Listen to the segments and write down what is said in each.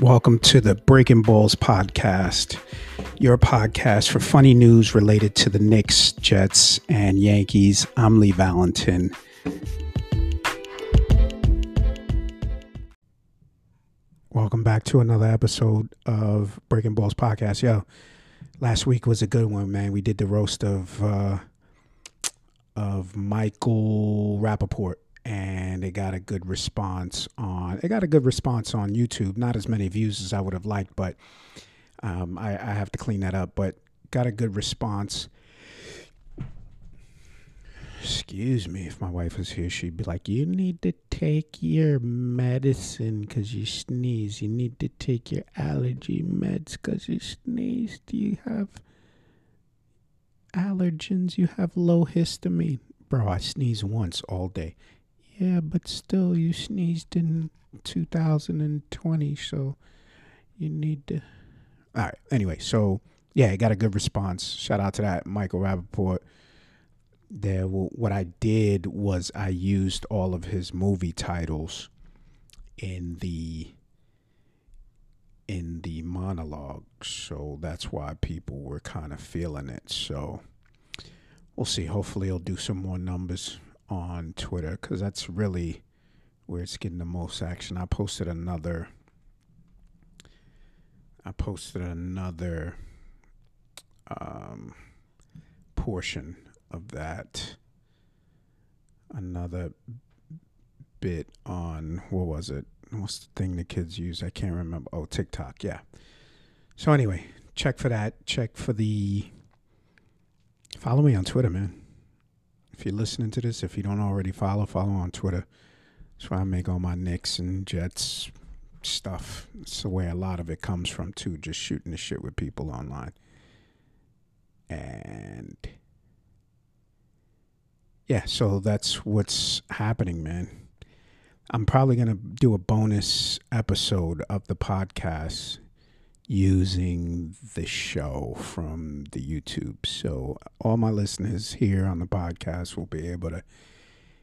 Welcome to the Breaking Balls podcast, your podcast for funny news related to the Knicks, Jets, and Yankees. I'm Lee Valentin. Welcome back to another episode of Breaking Balls podcast. Yo, last week was a good one, man. We did the roast of uh, of Michael Rapaport it got a good response on it got a good response on YouTube. Not as many views as I would have liked, but um, I, I have to clean that up. But got a good response. Excuse me, if my wife was here, she'd be like, "You need to take your medicine because you sneeze. You need to take your allergy meds because you sneeze. Do you have allergens? You have low histamine, bro. I sneeze once all day. Yeah, but still, you sneezed in 2020, so you need to. All right. Anyway, so yeah, I got a good response. Shout out to that Michael Rapaport. There, what I did was I used all of his movie titles in the in the monologue, so that's why people were kind of feeling it. So we'll see. Hopefully, he'll do some more numbers on Twitter because that's really where it's getting the most action. I posted another. I posted another um, portion of that. Another bit on what was it? What's the thing the kids use? I can't remember. Oh, TikTok. Yeah. So anyway, check for that. Check for the. Follow me on Twitter, man if you're listening to this, if you don't already follow, follow on Twitter. That's where I make all my Knicks and Jets stuff. The way a lot of it comes from too, just shooting the shit with people online. And yeah, so that's what's happening, man. I'm probably gonna do a bonus episode of the podcast using the show from the YouTube. So all my listeners here on the podcast will be able to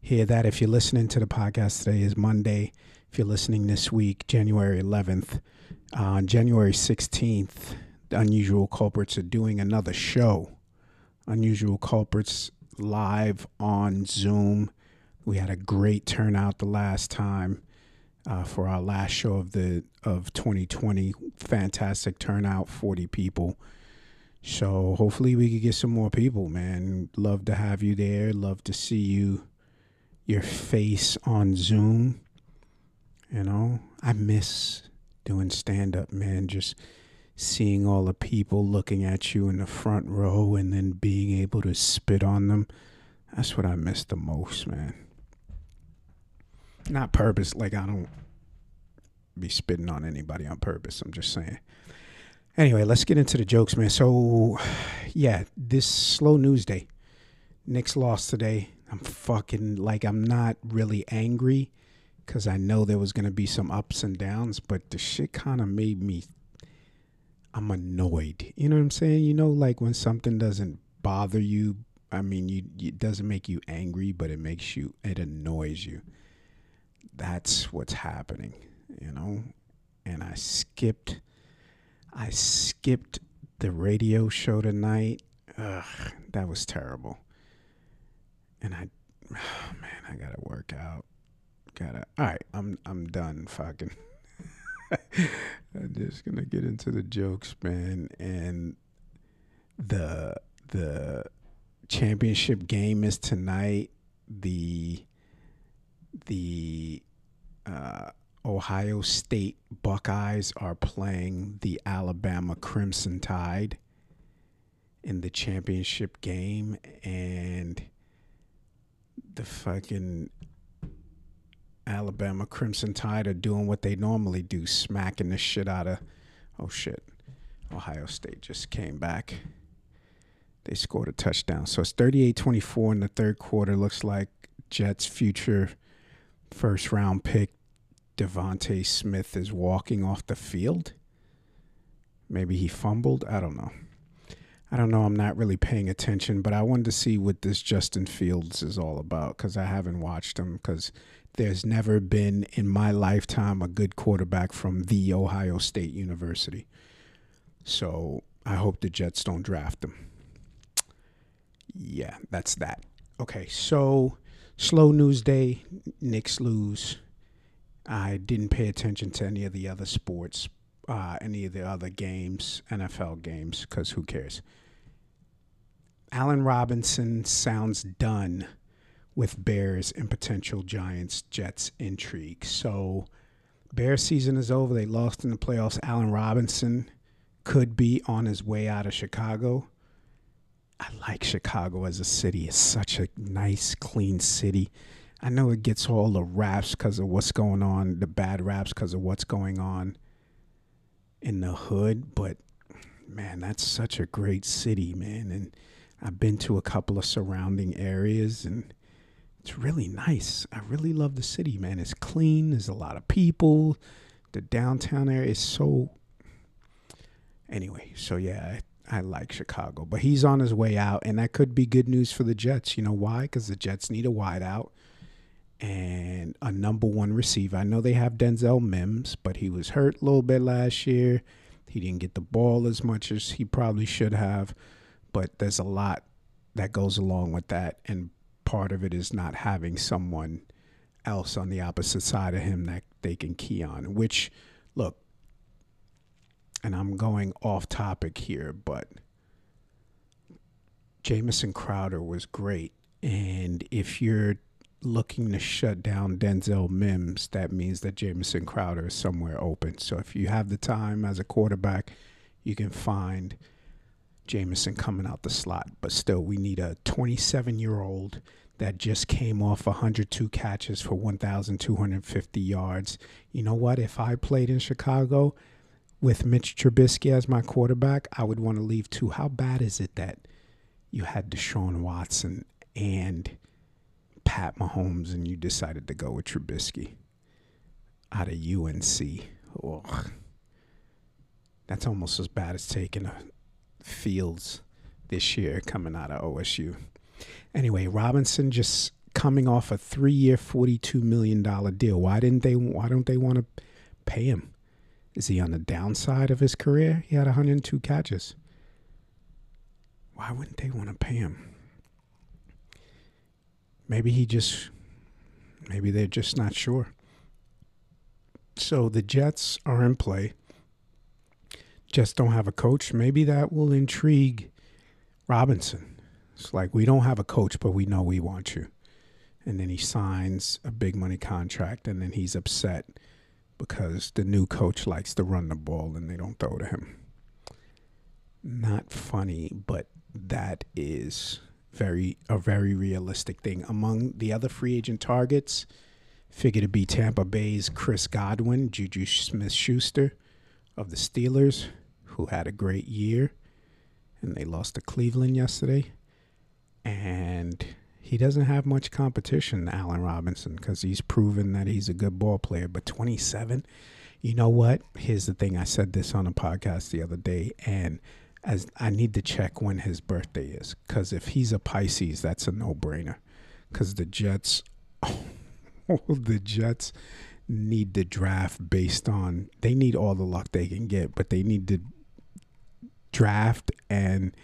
hear that. If you're listening to the podcast today is Monday. If you're listening this week, January 11th, on uh, January 16th, the Unusual Culprits are doing another show. Unusual Culprits live on Zoom. We had a great turnout the last time uh, for our last show of the of 2020. Fantastic turnout, 40 people. So hopefully we could get some more people, man. Love to have you there. Love to see you, your face on Zoom. You know, I miss doing stand up, man. Just seeing all the people looking at you in the front row and then being able to spit on them. That's what I miss the most, man not purpose. Like I don't be spitting on anybody on purpose. I'm just saying. Anyway, let's get into the jokes, man. So, yeah, this slow news day. Knicks lost today. I'm fucking like I'm not really angry because I know there was gonna be some ups and downs, but the shit kind of made me. I'm annoyed. You know what I'm saying? You know, like when something doesn't bother you. I mean, you it doesn't make you angry, but it makes you. It annoys you that's what's happening, you know. And I skipped, I skipped the radio show tonight. Ugh, that was terrible. And I, oh man, I gotta work out. Gotta. All right, I'm I'm done. Fucking. I'm just gonna get into the jokes, man, and the the championship game is tonight. The the uh, Ohio State Buckeyes are playing the Alabama Crimson Tide in the championship game, and the fucking Alabama Crimson Tide are doing what they normally do, smacking the shit out of. Oh shit. Ohio State just came back. They scored a touchdown. So it's 38 24 in the third quarter. Looks like Jets' future first round pick DeVonta Smith is walking off the field. Maybe he fumbled. I don't know. I don't know. I'm not really paying attention, but I wanted to see what this Justin Fields is all about because I haven't watched him because there's never been in my lifetime a good quarterback from the Ohio State University. So I hope the Jets don't draft him. Yeah, that's that. Okay, so slow news day. Knicks lose. I didn't pay attention to any of the other sports, uh, any of the other games, NFL games, because who cares? Allen Robinson sounds done with Bears and potential Giants Jets intrigue. So, Bear season is over. They lost in the playoffs. Allen Robinson could be on his way out of Chicago. I like Chicago as a city. It's such a nice, clean city. I know it gets all the raps because of what's going on, the bad raps because of what's going on in the hood, but man, that's such a great city, man. And I've been to a couple of surrounding areas and it's really nice. I really love the city, man. It's clean, there's a lot of people. The downtown area is so anyway, so yeah, I, like Chicago, but he's on his way out, and that could be good news for the Jets. You know why? Because the Jets need a wideout and a number one receiver. I know they have Denzel Mims, but he was hurt a little bit last year. He didn't get the ball as much as he probably should have, but there's a lot that goes along with that. And part of it is not having someone else on the opposite side of him that they can key on, which, look, and I'm going off topic here, but Jamison Crowder was great. And if you're looking to shut down Denzel Mims, that means that Jamison Crowder is somewhere open. So if you have the time as a quarterback, you can find Jamison coming out the slot. But still, we need a 27 year old that just came off 102 catches for 1,250 yards. You know what? If I played in Chicago with Mitch Trubisky as my quarterback, I would want to leave too. How bad is it that you had Deshaun Watson and Pat Mahomes and you decided to go with Trubisky out of UNC. Ugh. That's almost as bad as taking a Fields this year coming out of OSU. Anyway, Robinson just coming off a three-year, forty-two million dollar deal. Why didn't they? Why don't they want to pay him? Is he on the downside of his career? He had 102 catches. Why wouldn't they want to pay him? Maybe he just, maybe they're just not sure. So the Jets are in play. Just don't have a coach. Maybe that will intrigue Robinson. It's like, we don't have a coach, but we know we want you. And then he signs a big money contract, and then he's upset because the new coach likes to run the ball and they don't throw to him. Not funny, but that is very a very realistic thing. Among the other free agent targets, figure to be Tampa Bay's Chris Godwin, Juju Smith Schuster of the Steelers, who had a great year, and they lost to Cleveland yesterday. And he doesn't have much competition, Allen Robinson, because he's proven that he's a good ball player. But 27, you know what? Here's the thing. I said this on a podcast the other day, and as I need to check when his birthday is because if he's a Pisces, that's a no-brainer. Because the Jets, oh, the Jets need to draft based on they need all the luck they can get, but they need to draft and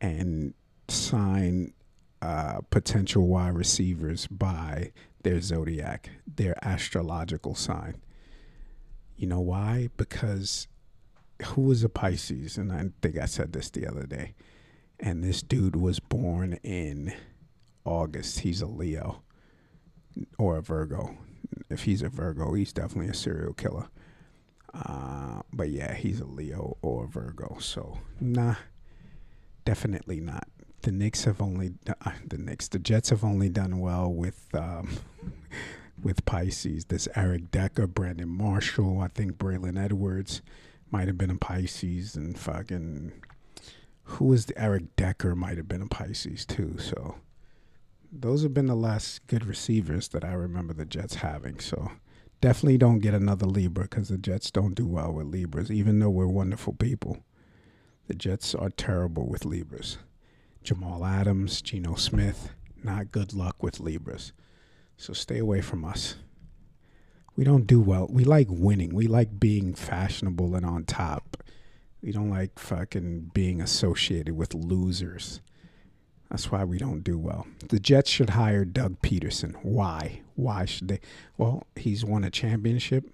and sign uh, potential wide receivers by their zodiac, their astrological sign. You know why? Because who is a Pisces, and I think I said this the other day. And this dude was born in August. He's a Leo or a Virgo. If he's a Virgo, he's definitely a serial killer. Uh, but yeah, he's a Leo or a Virgo. So nah, definitely not. The Knicks have only uh, the Knicks. The Jets have only done well with um, with Pisces. This Eric Decker, Brandon Marshall, I think Braylon Edwards might have been a Pisces, and fucking who was the Eric Decker might have been a Pisces too. So those have been the last good receivers that I remember the Jets having. So definitely don't get another Libra because the Jets don't do well with Libras, even though we're wonderful people. The Jets are terrible with Libras. Jamal Adams, Geno Smith, not good luck with Libras. So stay away from us. We don't do well. We like winning. We like being fashionable and on top. We don't like fucking being associated with losers. That's why we don't do well. The Jets should hire Doug Pederson. Why? Why should they? Well, he's won a championship.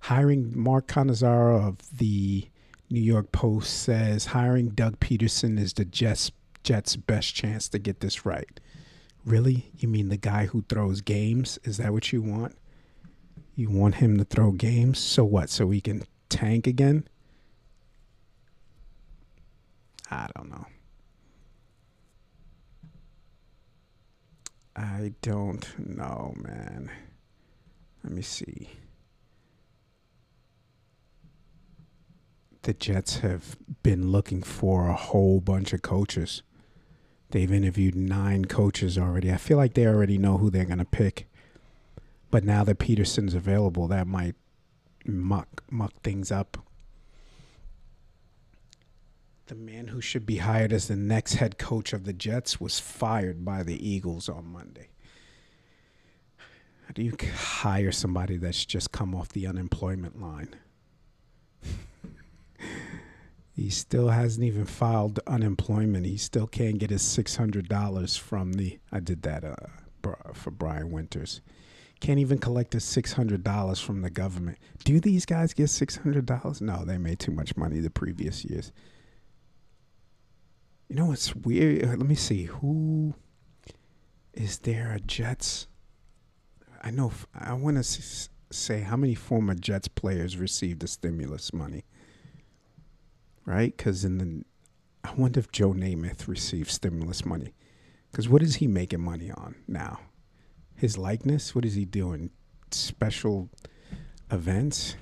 Hiring Mark Cannizzaro of the New York Post says hiring Doug Pederson is the Jets Jets' best chance to get this right. Really? You mean the guy who throws games? Is that what you want? You want him to throw games? So what? So we can tank again? I don't know. I don't know, man. Let me see. The Jets have been looking for a whole bunch of coaches. They've interviewed nine coaches already. I feel like they already know who they're going to pick. But now that Pederson's available, that might muck muck things up. The man who should be hired as the next head coach of the Jets was fired by the Eagles on Monday. How do you hire somebody that's just come off the unemployment line? he still hasn't even filed unemployment. He still can't get his $600 from the. I did that uh, for Brian Winters. Can't even collect his $600 from the government. Do these guys get $600? No, they made too much money the previous years. You know what's weird? Uh, let me see. Who is there a Jets? I know. I want to say how many former Jets players received the stimulus money. Right? Because in the, I wonder if Joe Namath received stimulus money. Because what is he making money on now? His likeness? What is he doing? Special events?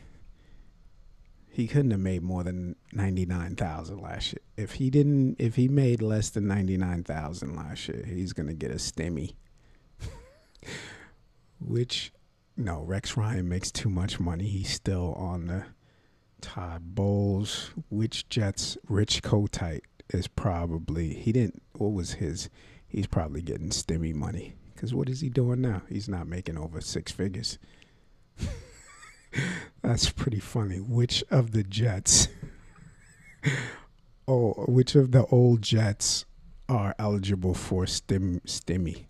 he couldn't have made more than 99,000 last year. If he didn't if he made less than 99,000 last year, he's to get a stimmy. Which no, Rex Ryan makes too much money. He's still on the Todd Bowles, which Jets Rich Kotite is probably he didn't what was his he's probably getting stimmy money cuz what is he doing now? He's not making over 6 figures. That's pretty funny. Which of the Jets? oh, which of the old Jets are eligible for stim stimmy?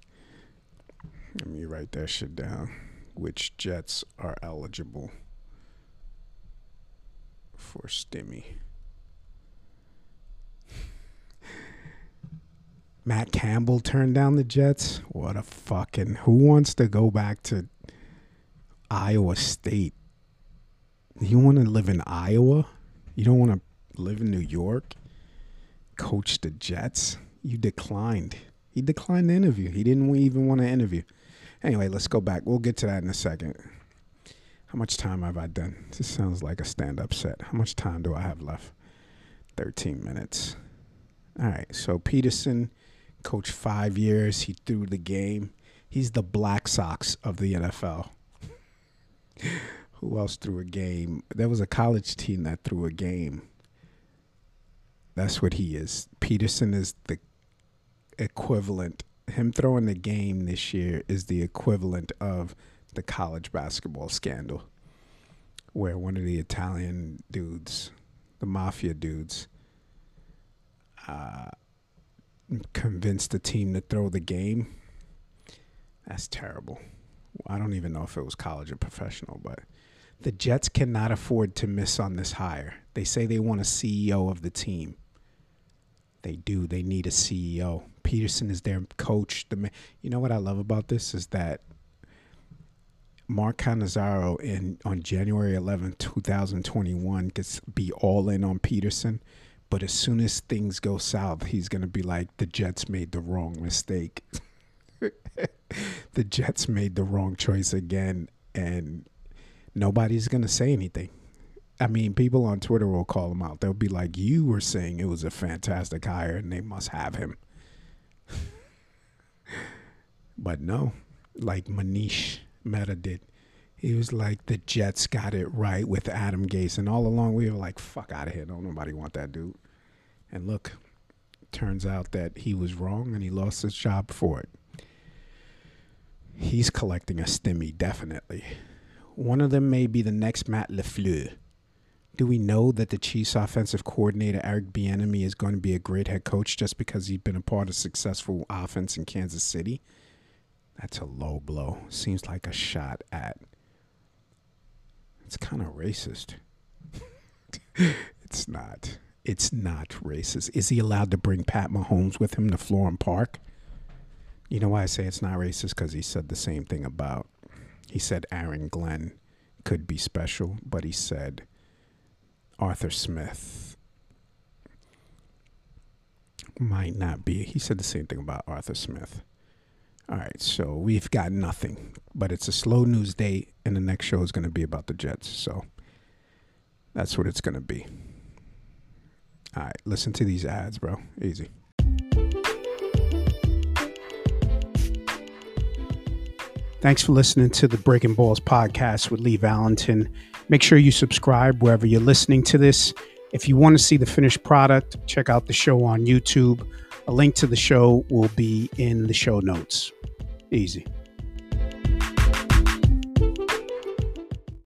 Let me write that shit down. Which Jets are eligible for stimmy? Matt Campbell turned down the Jets. What a fucking who wants to go back to Iowa State? You want to live in Iowa? You don't want to live in New York? Coach the Jets? You declined. He declined the interview. He didn't even want to interview. Anyway, let's go back. We'll get to that in a second. How much time have I done? This sounds like a stand up set. How much time do I have left? 13 minutes. All right. So Pederson coached five years. He threw the game. He's the Black Sox of the NFL who else threw a game? There was a college team that threw a game. That's what he is. Pederson is the equivalent. Him throwing the game this year is the equivalent of the college basketball scandal, where one of the Italian dudes, the mafia dudes, uh, convinced the team to throw the game. That's terrible. I don't even know if it was college or professional, but the Jets cannot afford to miss on this hire. They say they want a CEO of the team. They do. They need a CEO. Pederson is their coach. The you know what I love about this is that Mark Cannizzaro in on January 11th, 2021 gets be all in on Pederson, but as soon as things go south, he's going to be like the Jets made the wrong mistake. the Jets made the wrong choice again and nobody's going to say anything. I mean, people on Twitter will call him out. They'll be like, "You were saying it was a fantastic hire, and they must have him." but no, like Manish Mehta did. He was like, "The Jets got it right with Adam Gase," and all along we were like, "Fuck out of here! Don't nobody want that dude." And look, turns out that he was wrong and he lost his job for it. He's collecting a stimmy, definitely. One of them may be the next Matt LaFleur. Do we know that the Chiefs offensive coordinator Eric Bieniemy is going to be a great head coach just because he's been a part of successful offense in Kansas City? That's a low blow. Seems like a shot at. It's kind of racist. it's not. It's not racist. Is he allowed to bring Pat Mahomes with him to Florham Park? You know why I say it's not racist? Because he said the same thing about. He said Aaron Glenn could be special, but he said Arthur Smith might not be. He said the same thing about Arthur Smith. All right, so we've got nothing, but it's a slow news day, and the next show is going to be about the Jets. So that's what it's going to be. All right, listen to these ads, bro. Easy. Thanks for listening to the Breaking Balls podcast with Lee Valentin. Make sure you subscribe wherever you're listening to this. If you want to see the finished product, check out the show on YouTube. A link to the show will be in the show notes. Easy.